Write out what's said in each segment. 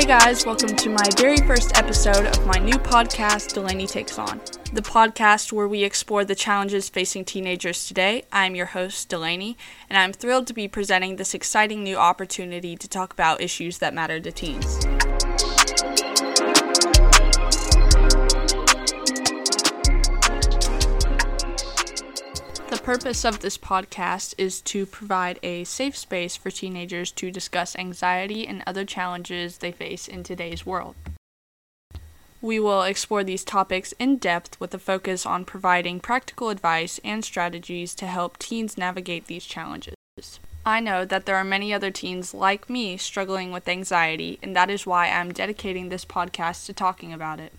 guys, welcome to my very first episode of my new podcast, Delaney Takes On, the podcast where we explore the challenges facing teenagers today. I'm your host, Delaney, and I'm thrilled to be presenting this exciting new opportunity to talk about issues that matter to teens. Purpose of this podcast is to provide a safe space for teenagers to discuss anxiety and other challenges they face in today's world. We will explore these topics in depth with a focus on providing practical advice and strategies to help teens navigate these challenges. I know that there are many other teens like me struggling with anxiety, and that is why I'm dedicating this podcast to talking about it.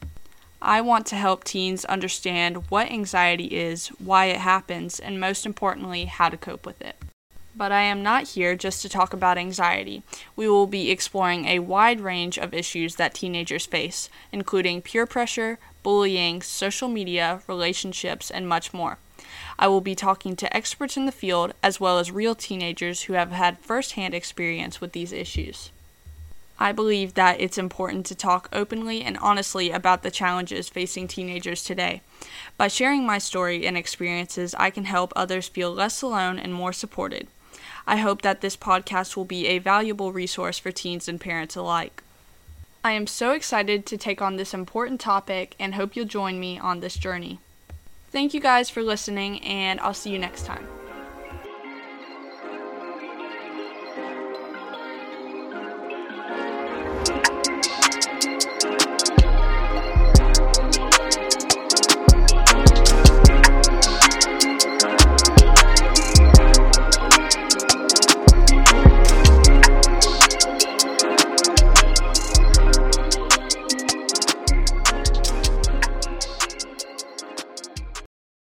I want to help teens understand what anxiety is, why it happens, and most importantly, how to cope with it. But I am not here just to talk about anxiety. We will be exploring a wide range of issues that teenagers face, including peer pressure, bullying, social media, relationships, and much more. I will be talking to experts in the field as well as real teenagers who have had firsthand experience with these issues. I believe that it's important to talk openly and honestly about the challenges facing teenagers today. By sharing my story and experiences, I can help others feel less alone and more supported. I hope that this podcast will be a valuable resource for teens and parents alike. I am so excited to take on this important topic and hope you'll join me on this journey. Thank you guys for listening, and I'll see you next time.